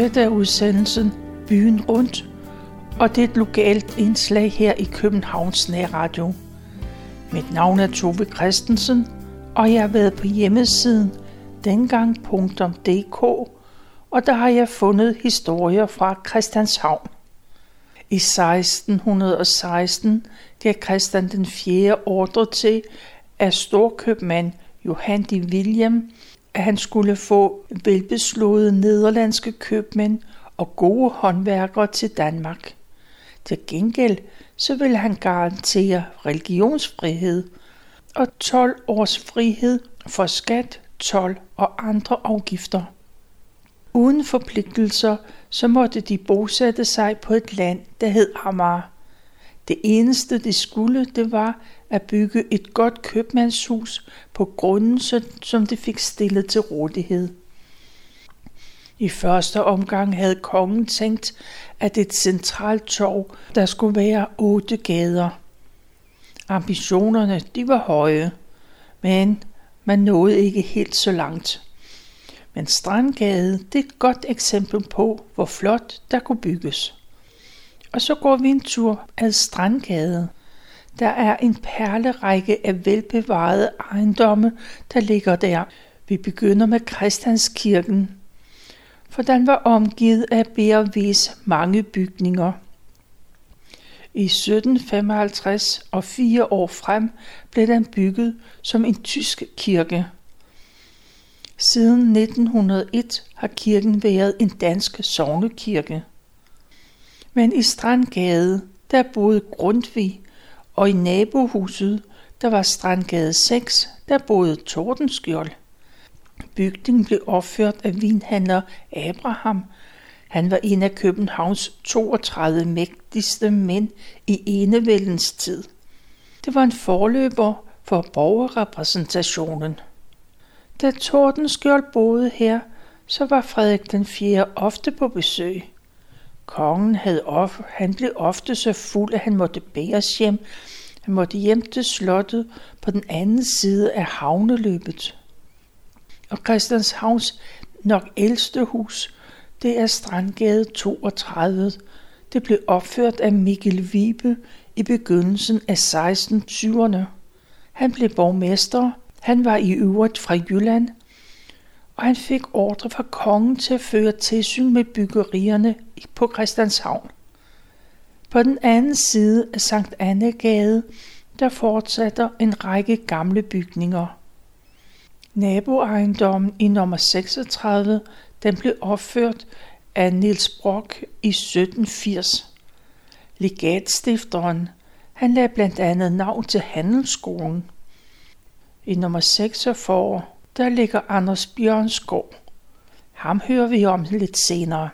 Dette af udsendelsen Byen Rundt, og det er et lokalt indslag her i Københavns Nærradio. Mit navn er Tove Christensen, og jeg har været på hjemmesiden dengang.dk, og der har jeg fundet historier fra Christianshavn. I 1616 gav Christian den 4. ordre til, at storkøbmand Johan de William, han skulle få velbeslåede nederlandske købmænd og gode håndværkere til Danmark. Til gengæld så ville han garantere religionsfrihed og 12 års frihed for skat, tolv og andre afgifter. Uden forpligtelser så måtte de bosætte sig på et land, der hed Amager. Det eneste de skulle, det var at bygge et godt købmandshus på grunden, som de fik stillet til rådighed. I første omgang havde kongen tænkt, at et centralt torv, der skulle være otte gader. Ambitionerne, de var høje, men man nåede ikke helt så langt. Men Strandgade, det er et godt eksempel på, hvor flot der kunne bygges. Og så går vi en tur ad Strandgade. Der er en perlerække af velbevarede ejendomme, der ligger der. Vi begynder med Christianskirken, for den var omgivet af B&V's mange bygninger. I 1755 og fire år frem blev den bygget som en tysk kirke. Siden 1901 har kirken været en dansk sognekirke. Men i Strandgade, der boede Grundtvig, og i nabohuset, der var Strandgade 6, der boede Tordenskjold. Bygningen blev opført af vinhandler Abraham. Han var en af Københavns 32 mægtigste mænd i enevældens tid. Det var en forløber for borgerrepræsentationen. Da Tordenskjold boede her, så var Frederik den 4. ofte på besøg. Kongen havde of, han blev ofte så fuld, at han måtte bæres hjem. Han måtte hjem til slottet på den anden side af havneløbet. Og Christianshavns nok ældste hus, det er Strandgade 32. Det blev opført af Mikkel Vibe i begyndelsen af 1620'erne. Han blev borgmester. Han var i øvrigt fra Jylland, og han fik ordre fra kongen til at føre tilsyn med byggerierne på Christianshavn. På den anden side af Sankt Annegade, der fortsætter en række gamle bygninger. Naboejendommen i nummer 36, den blev opført af Niels Brock i 1780. Legatstifteren, han lagde blandt andet navn til Handelsskolen. I nummer 46, der ligger Anders Bjørnsgaard. Ham hører vi om lidt senere.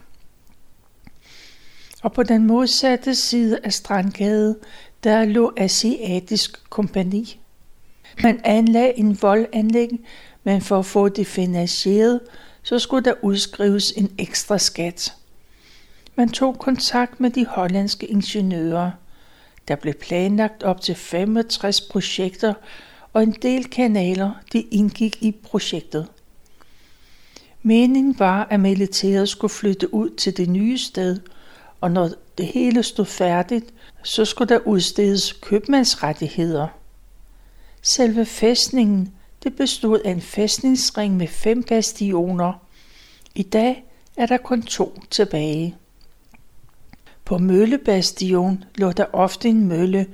Og på den modsatte side af Strandgade, der lå Asiatisk Kompani. Man anlagde en voldanlæg, men for at få det finansieret, så skulle der udskrives en ekstra skat. Man tog kontakt med de hollandske ingeniører. Der blev planlagt op til 65 projekter, og en del kanaler de indgik i projektet. Meningen var, at militæret skulle flytte ud til det nye sted, og når det hele stod færdigt, så skulle der udstedes købmandsrettigheder. Selve fæstningen det bestod af en fæstningsring med fem bastioner. I dag er der kun to tilbage. På Møllebastion lå der ofte en mølle,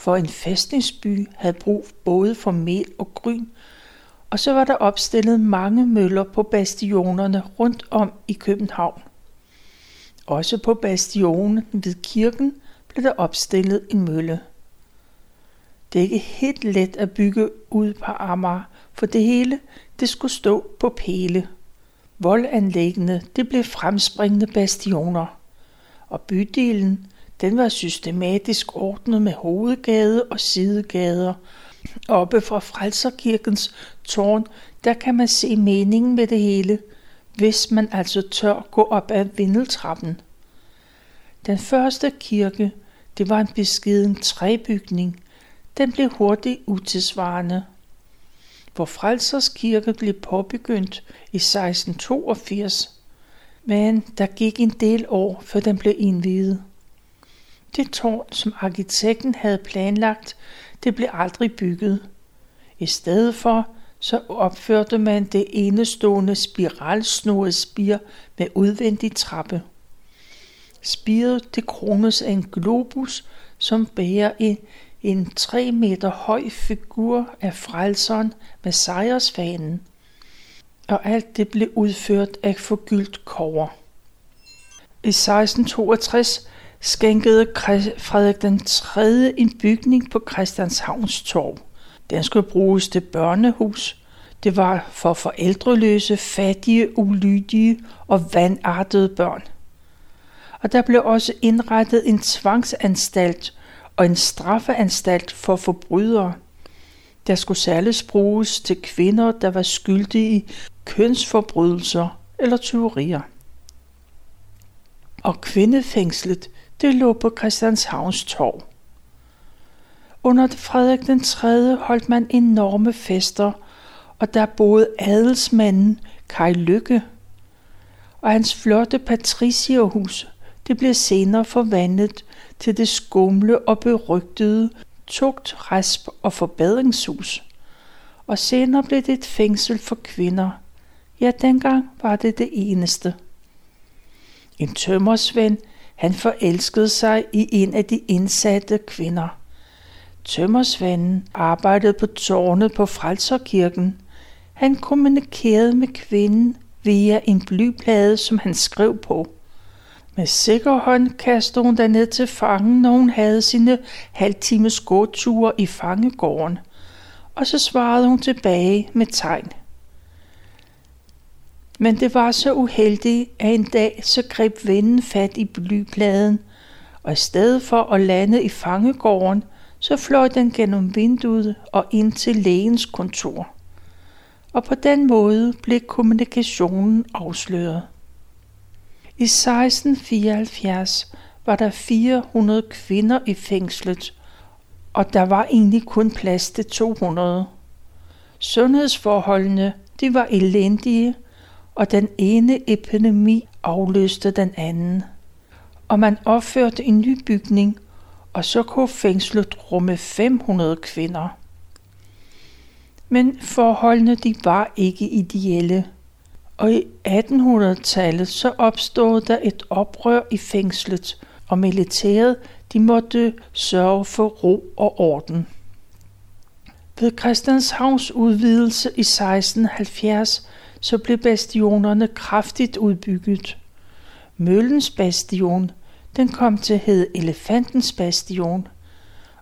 for en fæstningsby havde brug både for mel og gryn, og så var der opstillet mange møller på bastionerne rundt om i København. Også på bastionen ved kirken blev der opstillet en mølle. Det er ikke helt let at bygge ud på Amager, for det hele det skulle stå på pæle. Voldanlæggene det blev fremspringende bastioner, og bydelen den var systematisk ordnet med hovedgade og sidegader. Oppe fra Frelserkirkens tårn, der kan man se meningen med det hele, hvis man altså tør gå op ad vindeltrappen. Den første kirke, det var en beskeden træbygning. Den blev hurtigt utilsvarende. hvor Frelsers Kirke blev påbegyndt i 1682. Men der gik en del år, før den blev indviet. Det tårn, som arkitekten havde planlagt, det blev aldrig bygget. I stedet for så opførte man det enestående spiralsnoede spir med udvendig trappe. Spiret det krones af en globus, som bærer en, en 3 meter høj figur af frelseren med sejrsfanen. Og alt det blev udført af forgyldt kover. I 1662 skænkede Frederik den 3. en bygning på Christianshavns Torv. Den skulle bruges til børnehus. Det var for forældreløse, fattige, ulydige og vandartede børn. Og der blev også indrettet en tvangsanstalt og en straffeanstalt for forbrydere. Der skulle særligt bruges til kvinder, der var skyldige i kønsforbrydelser eller tyverier. Og kvindefængslet, det lå på Christianshavns Torv. Under Frederik den 3. holdt man enorme fester, og der boede adelsmanden Kai Lykke. Og hans flotte patricierhus, det blev senere forvandlet til det skumle og berygtede tugt, rasp og forbedringshus. Og senere blev det et fængsel for kvinder. Ja, dengang var det det eneste. En tømmersvend, han forelskede sig i en af de indsatte kvinder. Tømmersvenden arbejdede på tårnet på Frelserkirken. Han kommunikerede med kvinden via en blyplade, som han skrev på. Med sikker hånd kastede hun ned til fangen, når hun havde sine halvtimes gåture i fangegården. Og så svarede hun tilbage med tegn. Men det var så uheldigt, at en dag så greb vennen fat i blypladen, og i stedet for at lande i fangegården, så fløj den gennem vinduet og ind til lægens kontor. Og på den måde blev kommunikationen afsløret. I 1674 var der 400 kvinder i fængslet, og der var egentlig kun plads til 200. Sundhedsforholdene de var elendige, og den ene epidemi afløste den anden. Og man opførte en ny bygning, og så kunne fængslet rumme 500 kvinder. Men forholdene de var ikke ideelle, og i 1800-tallet så opstod der et oprør i fængslet, og militæret de måtte sørge for ro og orden. Ved Christianshavns udvidelse i 1670 så blev bastionerne kraftigt udbygget. Møllens bastion, den kom til at hedde Elefantens bastion,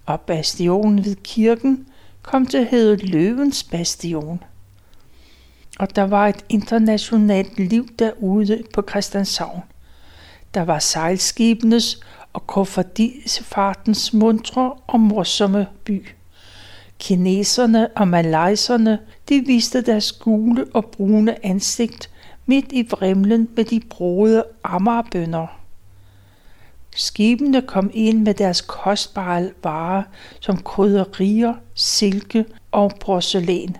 og bastionen ved kirken kom til at hedde Løvens bastion. Og der var et internationalt liv derude på Christianshavn. Der var sejlskibenes og kofferdisefartens mundre og morsomme by. Kineserne og malayserne, de viste deres gule og brune ansigt midt i vrimlen med de brode ammerbønder. Skibene kom ind med deres kostbare varer som krydderier, silke og porcelæn.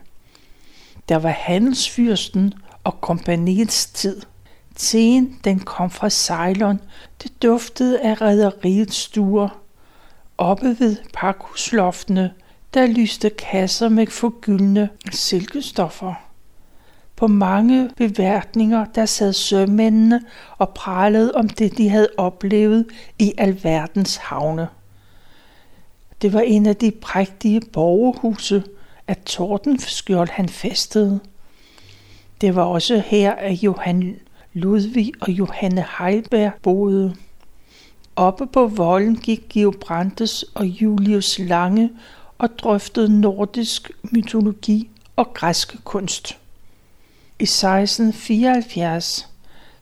Der var handelsfyrsten og kompaniets tid. Teen, den kom fra Ceylon. Det duftede af rædderiets stuer. Oppe ved pakhusloftene der lyste kasser med forgyldne silkestoffer. På mange beværtninger, der sad sømændene og pralede om det, de havde oplevet i alverdens havne. Det var en af de prægtige borgerhuse, at Tordenskjold han festede. Det var også her, at Johan Ludvig og Johanne Heilberg boede. Oppe på volden gik Georg Brandes og Julius Lange og drøftede nordisk mytologi og græsk kunst. I 1674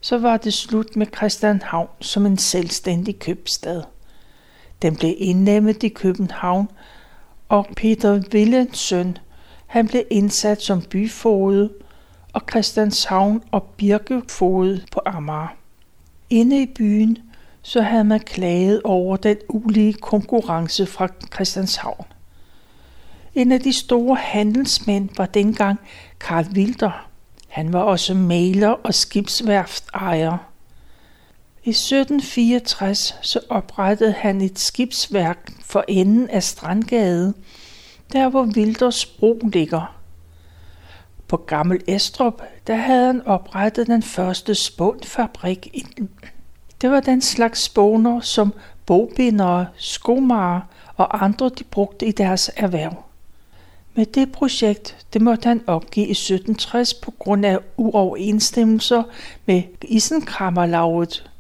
så var det slut med Christianhavn som en selvstændig købstad. Den blev indlemmet i København, og Peter Willens søn, han blev indsat som byfoged, og Christianshavn og Birkefoged på Amager. Inde i byen så havde man klaget over den ulige konkurrence fra Christianshavn. En af de store handelsmænd var dengang Karl Wilder. Han var også maler og skibsværftejer. I 1764 så oprettede han et skibsværk for enden af Strandgade, der hvor Wilders Bro ligger. På Gammel Estrup, der havde han oprettet den første spånfabrik. Det var den slags spåner, som bogbindere, skomager og andre de brugte i deres erhverv. Med det projekt, det måtte han opgive i 1760 på grund af uoverensstemmelser med Isenkrammerlaget.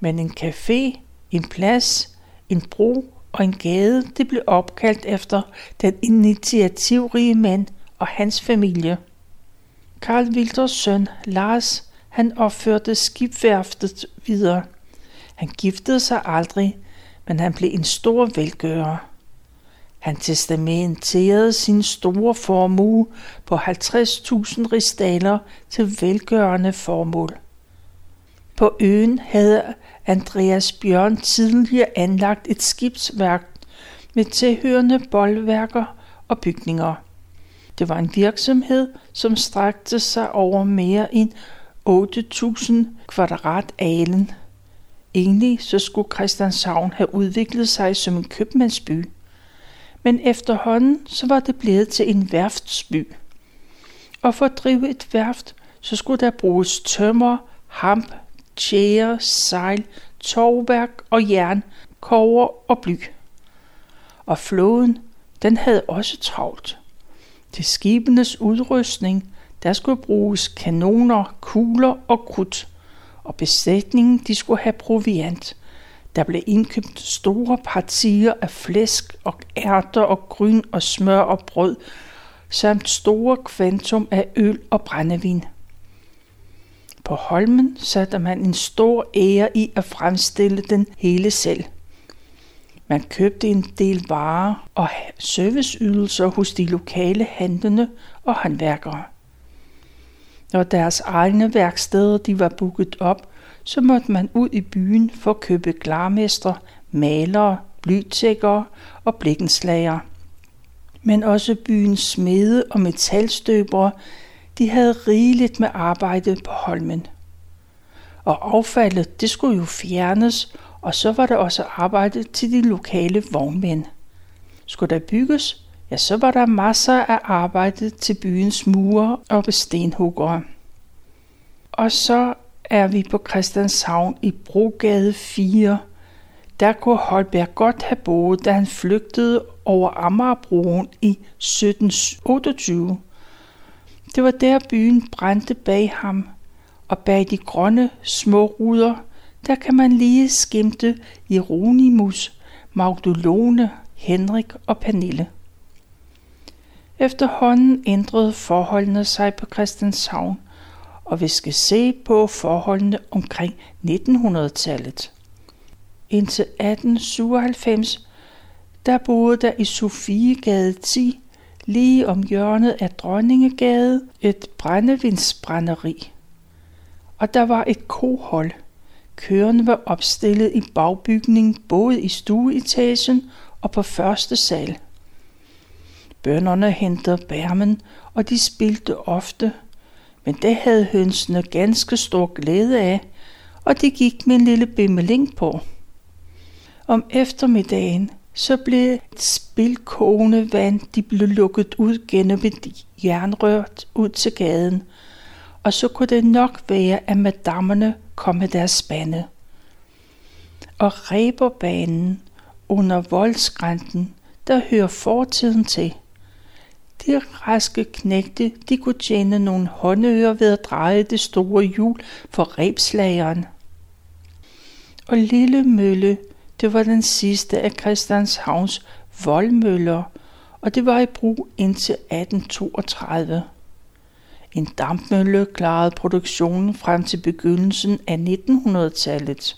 Men en café, en plads, en bro og en gade, det blev opkaldt efter den initiativrige mand og hans familie. Karl Wilders søn, Lars, han opførte skibværftet videre. Han giftede sig aldrig, men han blev en stor velgører. Han testamenterede sin store formue på 50.000 ristaler til velgørende formål. På øen havde Andreas Bjørn tidligere anlagt et skibsværk med tilhørende boldværker og bygninger. Det var en virksomhed, som strakte sig over mere end 8.000 kvadrat alen. Egentlig så skulle Christianshavn have udviklet sig som en købmandsby. Men efterhånden så var det blevet til en værftsby. Og for at drive et værft, så skulle der bruges tømmer, hamp, tjære, sejl, tovværk og jern, kover og bly. Og flåden, den havde også travlt. Til skibenes udrustning, der skulle bruges kanoner, kugler og krudt, og besætningen de skulle have proviant. Der blev indkøbt store partier af flæsk og ærter og gryn og smør og brød, samt store kvantum af øl og brændevin. På Holmen satte man en stor ære i at fremstille den hele selv. Man købte en del varer og serviceydelser hos de lokale handlende og håndværkere. Når deres egne værksteder de var booket op, så måtte man ud i byen for at købe glarmester, malere, blytækkere og blikkenslager. Men også byens smede og metalstøbere, de havde rigeligt med arbejde på Holmen. Og affaldet, det skulle jo fjernes, og så var der også arbejde til de lokale vognmænd. Skulle der bygges, ja, så var der masser af arbejde til byens murer og stenhuggere. Og så er vi på Christianshavn i Brogade 4. Der kunne Holberg godt have boet, da han flygtede over Amagerbroen i 1728. Det var der byen brændte bag ham, og bag de grønne små ruder, der kan man lige skimte Jeronimus, Magdalone, Henrik og Pernille. Efterhånden ændrede forholdene sig på Christianshavn, og vi skal se på forholdene omkring 1900-tallet. Indtil 1897, der boede der i Sofiegade 10, lige om hjørnet af Dronningegade, et brændevindsbrænderi. Og der var et kohold. Køerne var opstillet i bagbygningen både i stueetagen og på første sal. Bønderne hentede bærmen, og de spilte ofte – men det havde hønsene ganske stor glæde af, og de gik med en lille bimmeling på. Om eftermiddagen så blev spilkogende vand, de blev lukket ud gennem et jernrør ud til gaden, og så kunne det nok være, at madammerne kom med deres spande. Og reberbanen under voldsgrænten, der hører fortiden til – de raske knægte, de kunne tjene nogle håndører ved at dreje det store hjul for rebslageren. Og Lille Mølle, det var den sidste af Christianshavns voldmøller, og det var i brug indtil 1832. En dampmølle klarede produktionen frem til begyndelsen af 1900-tallet.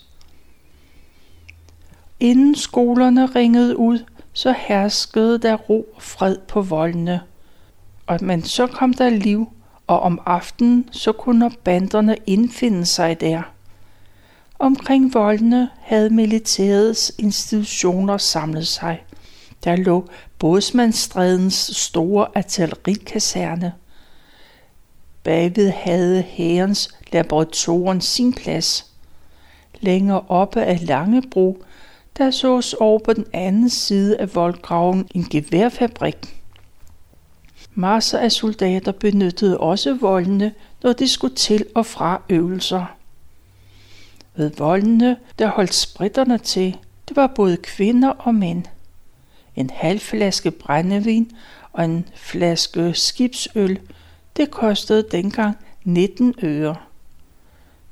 Inden skolerne ringede ud, så herskede der ro og fred på voldene og men så kom der liv, og om aftenen så kunne banderne indfinde sig der. Omkring voldene havde militærets institutioner samlet sig. Der lå Bådsmandstrædens store artillerikaserne. Bagved havde hærens laboratorium sin plads. længere oppe af Langebro, der sås over på den anden side af voldgraven en geværfabrik. Masser af soldater benyttede også voldene, når de skulle til og fra øvelser. Ved voldene, der holdt spritterne til, det var både kvinder og mænd. En halv flaske brændevin og en flaske skibsøl, det kostede dengang 19 øre.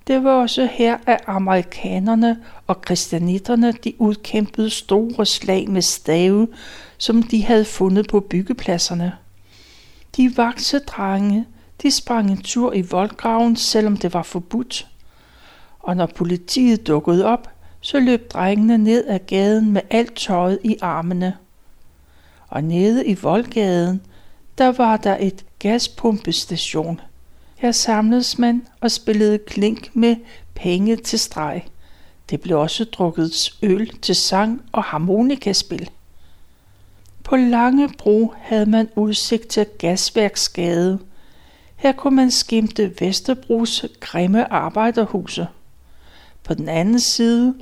Det var også her, at amerikanerne og kristianitterne de udkæmpede store slag med stave, som de havde fundet på byggepladserne. De vakse drenge, de sprang en tur i voldgraven, selvom det var forbudt. Og når politiet dukkede op, så løb drengene ned ad gaden med alt tøjet i armene. Og nede i Voldgaden, der var der et gaspumpestation. Her samledes man og spillede klink med penge til streg. Det blev også drukket øl til sang og harmonikaspil. På Langebro havde man udsigt til Gasværksgade. Her kunne man skimte Vesterbros grimme arbejderhuse. På den anden side,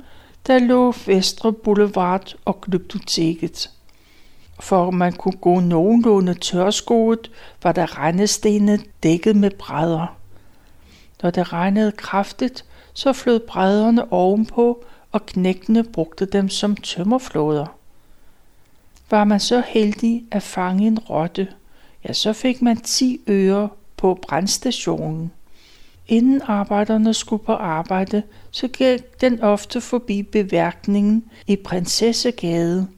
der lå Vestre Boulevard og Glyptoteket. For man kunne gå nogenlunde tørskoet, var der regnestene dækket med brædder. Når det regnede kraftigt, så flød brædderne ovenpå, og knægtene brugte dem som tømmerflåder. Var man så heldig at fange en rotte, ja, så fik man 10 øre på brandstationen. Inden arbejderne skulle på arbejde, så gik den ofte forbi beværkningen i Prinsessegade.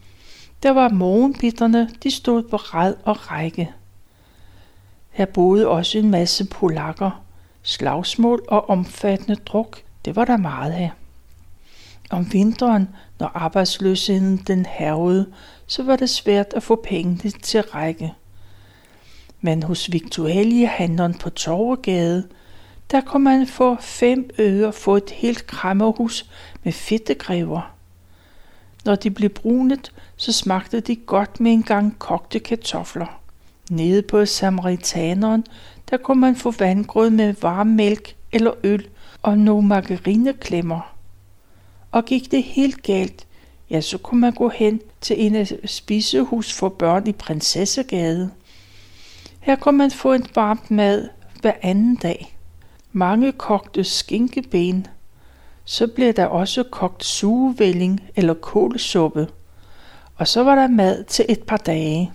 Der var morgenbitterne, de stod på rad og række. Her boede også en masse polakker. Slagsmål og omfattende druk, det var der meget af. Om vinteren, når arbejdsløsheden den hervede, så var det svært at få pengene til række. Men hos Victualie handleren på Torvegade, der kunne man få fem øre få et helt krammerhus med fedtegræver. Når de blev brunet, så smagte de godt med en gang kogte kartofler. Nede på Samaritaneren, der kunne man få vandgrød med varm mælk eller øl og nogle margarineklemmer. Og gik det helt galt, ja, så kunne man gå hen til en af spisehus for børn i Prinsessegade. Her kunne man få en varmt mad hver anden dag. Mange kogte skinkeben. Så blev der også kogt sugevælling eller kålsuppe. Og så var der mad til et par dage.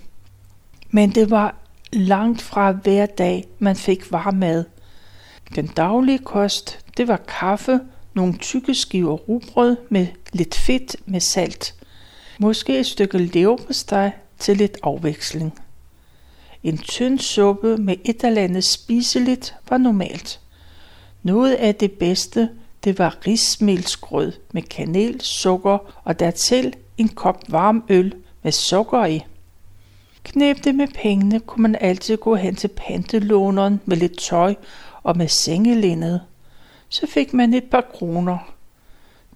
Men det var langt fra hver dag, man fik varm mad. Den daglige kost, det var kaffe, nogle tykke skiver rugbrød med lidt fedt med salt. Måske et stykke leverpostej til lidt afveksling. En tynd suppe med et eller andet spiseligt var normalt. Noget af det bedste, det var rismelsgrød med kanel, sukker og dertil en kop varm øl med sukker i. Knæbte med pengene, kunne man altid gå hen til pantelåneren med lidt tøj og med sengelindet. Så fik man et par kroner.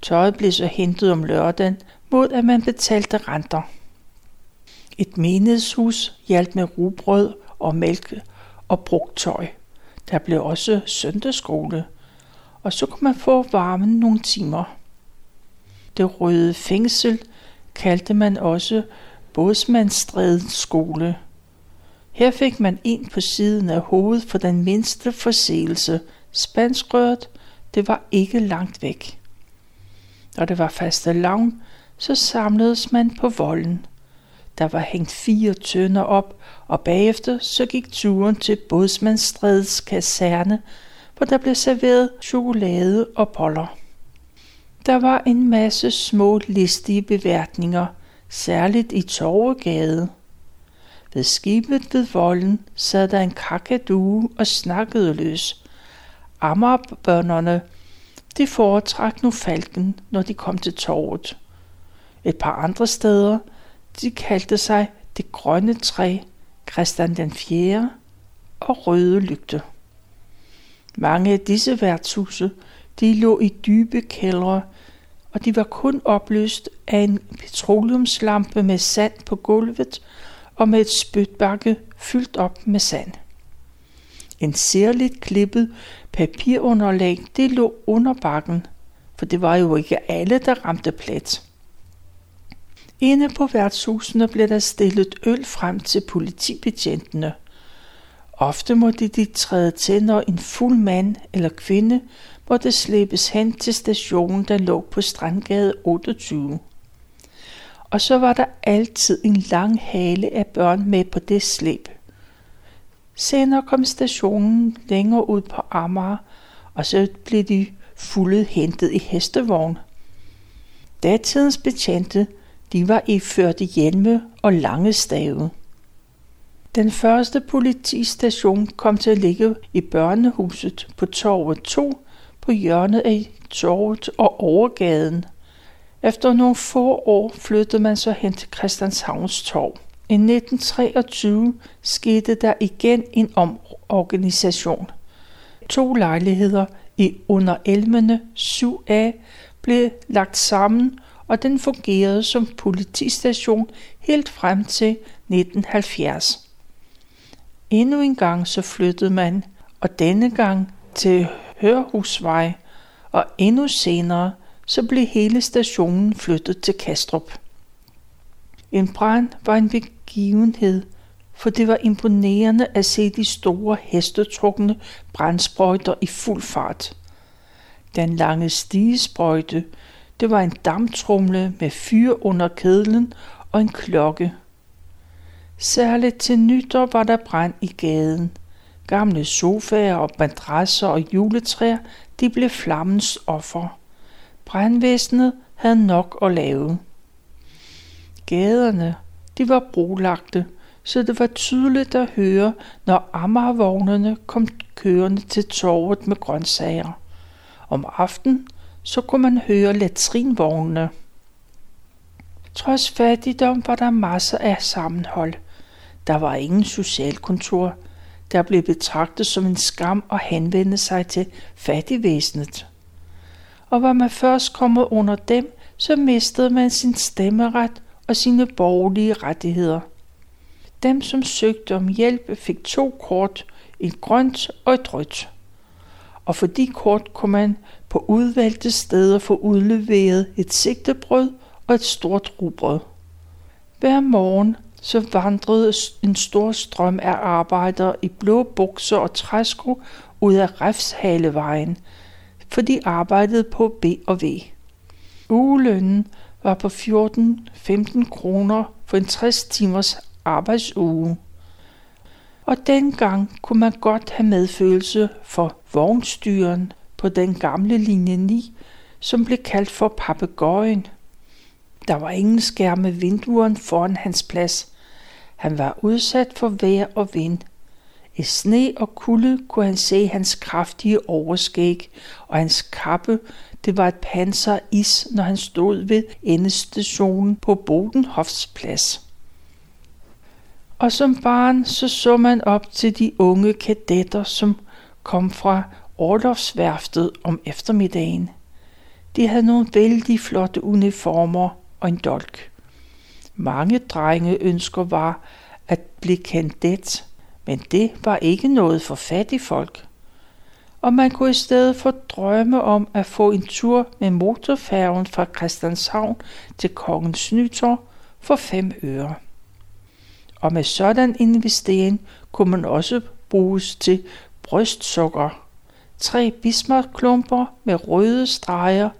Tøjet blev så hentet om lørdagen, mod at man betalte renter. Et menighedshus hjalp med rugbrød og mælk og brugt tøj. Der blev også søndagsskole, og så kunne man få varmen nogle timer. Det røde fængsel kaldte man også Bådsmandsstrædens skole. Her fik man en på siden af hovedet for den mindste forseelse. Spanskrøret, det var ikke langt væk. Når det var faste lavn, så samledes man på volden. Der var hængt fire tønder op, og bagefter så gik turen til Bådsmandsstrædets kaserne, hvor der blev serveret chokolade og boller. Der var en masse små listige beværtninger, særligt i Torvegade. Ved skibet ved volden sad der en kakadue og snakkede løs. Amagerbønderne, de foretrak nu falken, når de kom til torvet. Et par andre steder, de kaldte sig det grønne træ, Christian den 4. og røde lygte. Mange af disse værtshuse, de lå i dybe kældre, og de var kun opløst af en petroleumslampe med sand på gulvet og med et spytbakke fyldt op med sand. En særligt klippet papirunderlag, det lå under bakken. for det var jo ikke alle, der ramte plet. Inde på værtshusene blev der stillet øl frem til politibetjentene. Ofte måtte de træde til, når en fuld mand eller kvinde måtte slæbes hen til stationen, der lå på Strandgade 28. Og så var der altid en lang hale af børn med på det slæb. Senere kom stationen længere ud på Amager, og så blev de fuldet hentet i hestevogn. Datidens betjente, de var iført hjelme og lange stave. Den første politistation kom til at ligge i børnehuset på Torvet 2 på hjørnet af Torvet og Overgaden. Efter nogle få år flyttede man så hen til Christianshavns Torv. I 1923 skete der igen en omorganisation. To lejligheder i Underelmene 7A blev lagt sammen, og den fungerede som politistation helt frem til 1970. Endnu en gang så flyttede man, og denne gang til Hørhusvej, og endnu senere så blev hele stationen flyttet til Kastrup. En brand var en begivenhed, for det var imponerende at se de store hestetrukne brandsprøjter i fuld fart. Den lange stigesprøjte, det var en damptrumle med fyr under kedlen og en klokke. Særligt til nytår var der brand i gaden. Gamle sofaer og madrasser og juletræer, de blev flammens offer. Brandvæsenet havde nok at lave. Gaderne, de var brolagte, så det var tydeligt at høre, når Amagervognene kom kørende til torvet med grøntsager. Om aftenen, så kunne man høre latrinvognene. Trods fattigdom var der masser af sammenhold. Der var ingen socialkontor. Der blev betragtet som en skam at henvende sig til fattigvæsenet. Og var man først kommet under dem, så mistede man sin stemmeret og sine borgerlige rettigheder. Dem, som søgte om hjælp, fik to kort, et grønt og et rødt. Og for de kort kunne man på udvalgte steder få udleveret et sigtebrød og et stort rugbrød. Hver morgen så vandrede en stor strøm af arbejdere i blå bukser og træsko ud af Refshalevejen, for de arbejdede på B og V. Ugelønnen var på 14-15 kroner for en 60 timers arbejdsuge. Og dengang kunne man godt have medfølelse for vognstyren på den gamle linje 9, som blev kaldt for papegøjen. Der var ingen skærme vinduerne foran hans plads. Han var udsat for vejr og vind. I sne og kulde kunne han se hans kraftige overskæg, og hans kappe, det var et panser is, når han stod ved endestationen på Bodenhofs plads. Og som barn så så man op til de unge kadetter, som kom fra Orlovsværftet om eftermiddagen. De havde nogle vældig flotte uniformer og en dolk. Mange drenge ønsker var at blive kandidat, men det var ikke noget for fattige folk. Og man kunne i stedet få drømme om at få en tur med motorfærgen fra Christianshavn til Kongens Nytorv for fem øre. Og med sådan investering kunne man også bruges til brystsukker, tre bismarckklumper med røde streger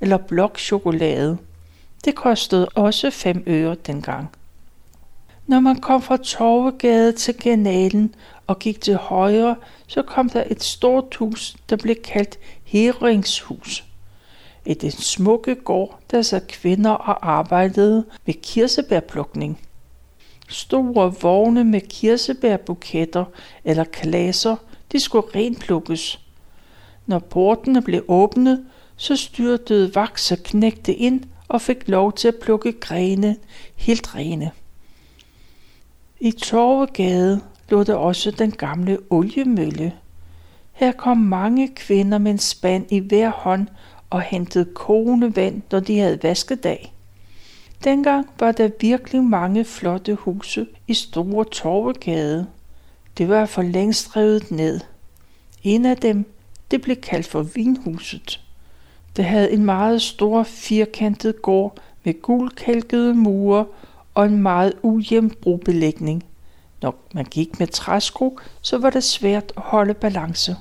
eller blokchokolade. Det kostede også 5 øre dengang. Når man kom fra Torvegade til kanalen og gik til højre, så kom der et stort hus, der blev kaldt Heringshus. I den smukke gård, der sad kvinder og arbejdede med kirsebærplukning. Store vogne med kirsebærbuketter eller klaser, de skulle renplukkes. Når portene blev åbnet, så styrtede vakse knægte ind og fik lov til at plukke grene helt rene. I Torvegade lå der også den gamle oliemølle. Her kom mange kvinder med en spand i hver hånd og hentede kogende vand, når de havde vaskedag. Dengang var der virkelig mange flotte huse i Store Torvegade. Det var for længst revet ned. En af dem, det blev kaldt for Vinhuset. Det havde en meget stor firkantet gård med gulkalkede mure og en meget ujævn brobelægning. Når man gik med træsko, så var det svært at holde balance.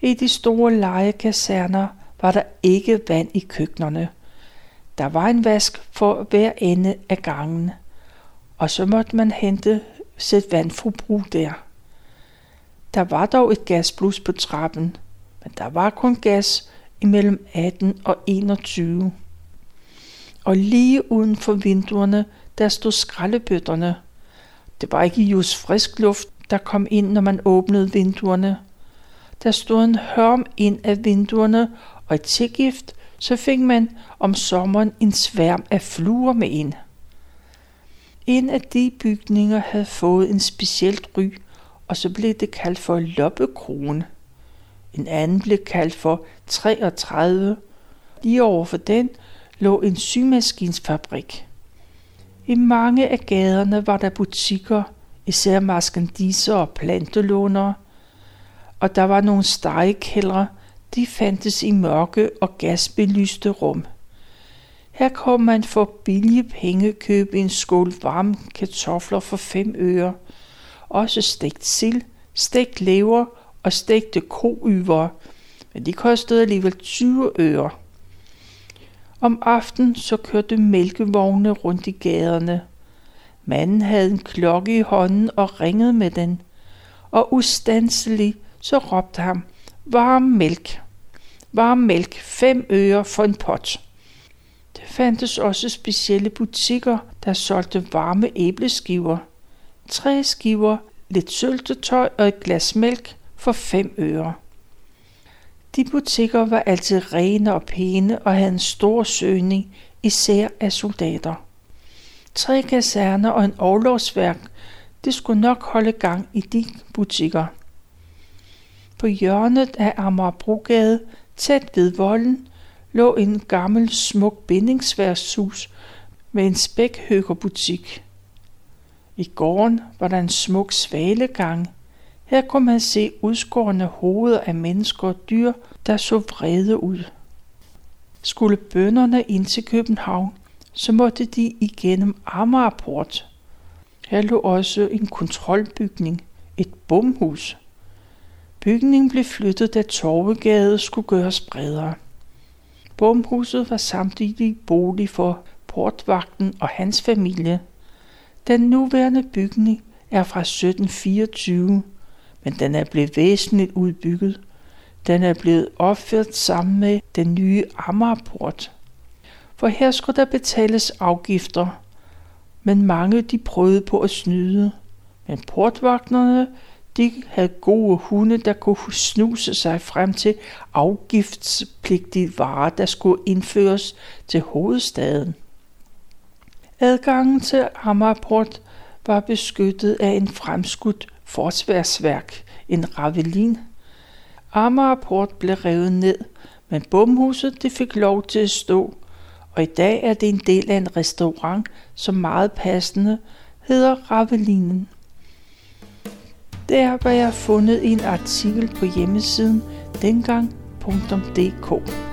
I de store legekaserner var der ikke vand i køkkenerne. Der var en vask for hver ende af gangen, og så måtte man hente sit vandforbrug der. Der var dog et gasblus på trappen, men der var kun gas imellem 18 og 21. Og lige uden for vinduerne, der stod skraldebøtterne. Det var ikke just frisk luft, der kom ind, når man åbnede vinduerne. Der stod en hørm ind af vinduerne, og i tilgift, så fik man om sommeren en sværm af fluer med ind. En af de bygninger havde fået en specielt ry, og så blev det kaldt for Loppekrone. En anden blev kaldt for 33. Lige over for den lå en symaskinsfabrik. I mange af gaderne var der butikker, især maskandiser og plantelånere, og der var nogle stegekældre, de fandtes i mørke og gasbelyste rum. Her kom man for billige penge købe en skål varme kartofler for fem øre, også stegt sild, stegt lever og stegte koyver, men de kostede alligevel 20 øre. Om aftenen så kørte mælkevogne rundt i gaderne. Manden havde en klokke i hånden og ringede med den, og ustandselig så råbte ham, varm mælk, varm mælk, fem øre for en pot. Der fandtes også specielle butikker, der solgte varme æbleskiver. Tre skiver, lidt syltetøj og et glas mælk for fem øre. De butikker var altid rene og pæne og havde en stor søgning, især af soldater. Tre kaserner og en overlovsværk, det skulle nok holde gang i de butikker. På hjørnet af Amagerbrogade, tæt ved volden, lå en gammel smuk bindingsværshus med en spækhøgerbutik. I gården var der en smuk svalegang. Her kunne man se udskårne hoveder af mennesker og dyr, der så vrede ud. Skulle bønderne ind til København, så måtte de igennem Amagerport. Her lå også en kontrolbygning, et bomhus. Bygningen blev flyttet, da Torvegade skulle gøres bredere. Bomhuset var samtidig bolig for portvagten og hans familie. Den nuværende bygning er fra 1724, men den er blevet væsentligt udbygget. Den er blevet opført sammen med den nye Amagerport. For her skulle der betales afgifter, men mange de prøvede på at snyde. Men portvagterne de havde gode hunde, der kunne snuse sig frem til afgiftspligtige varer, der skulle indføres til hovedstaden. Adgangen til Amagerport var beskyttet af en fremskudt forsvarsværk, en ravelin. Amagerport blev revet ned, men bomhuset det fik lov til at stå, og i dag er det en del af en restaurant, som meget passende hedder Ravelinen. Der var jeg fundet en artikel på hjemmesiden dengang.dk.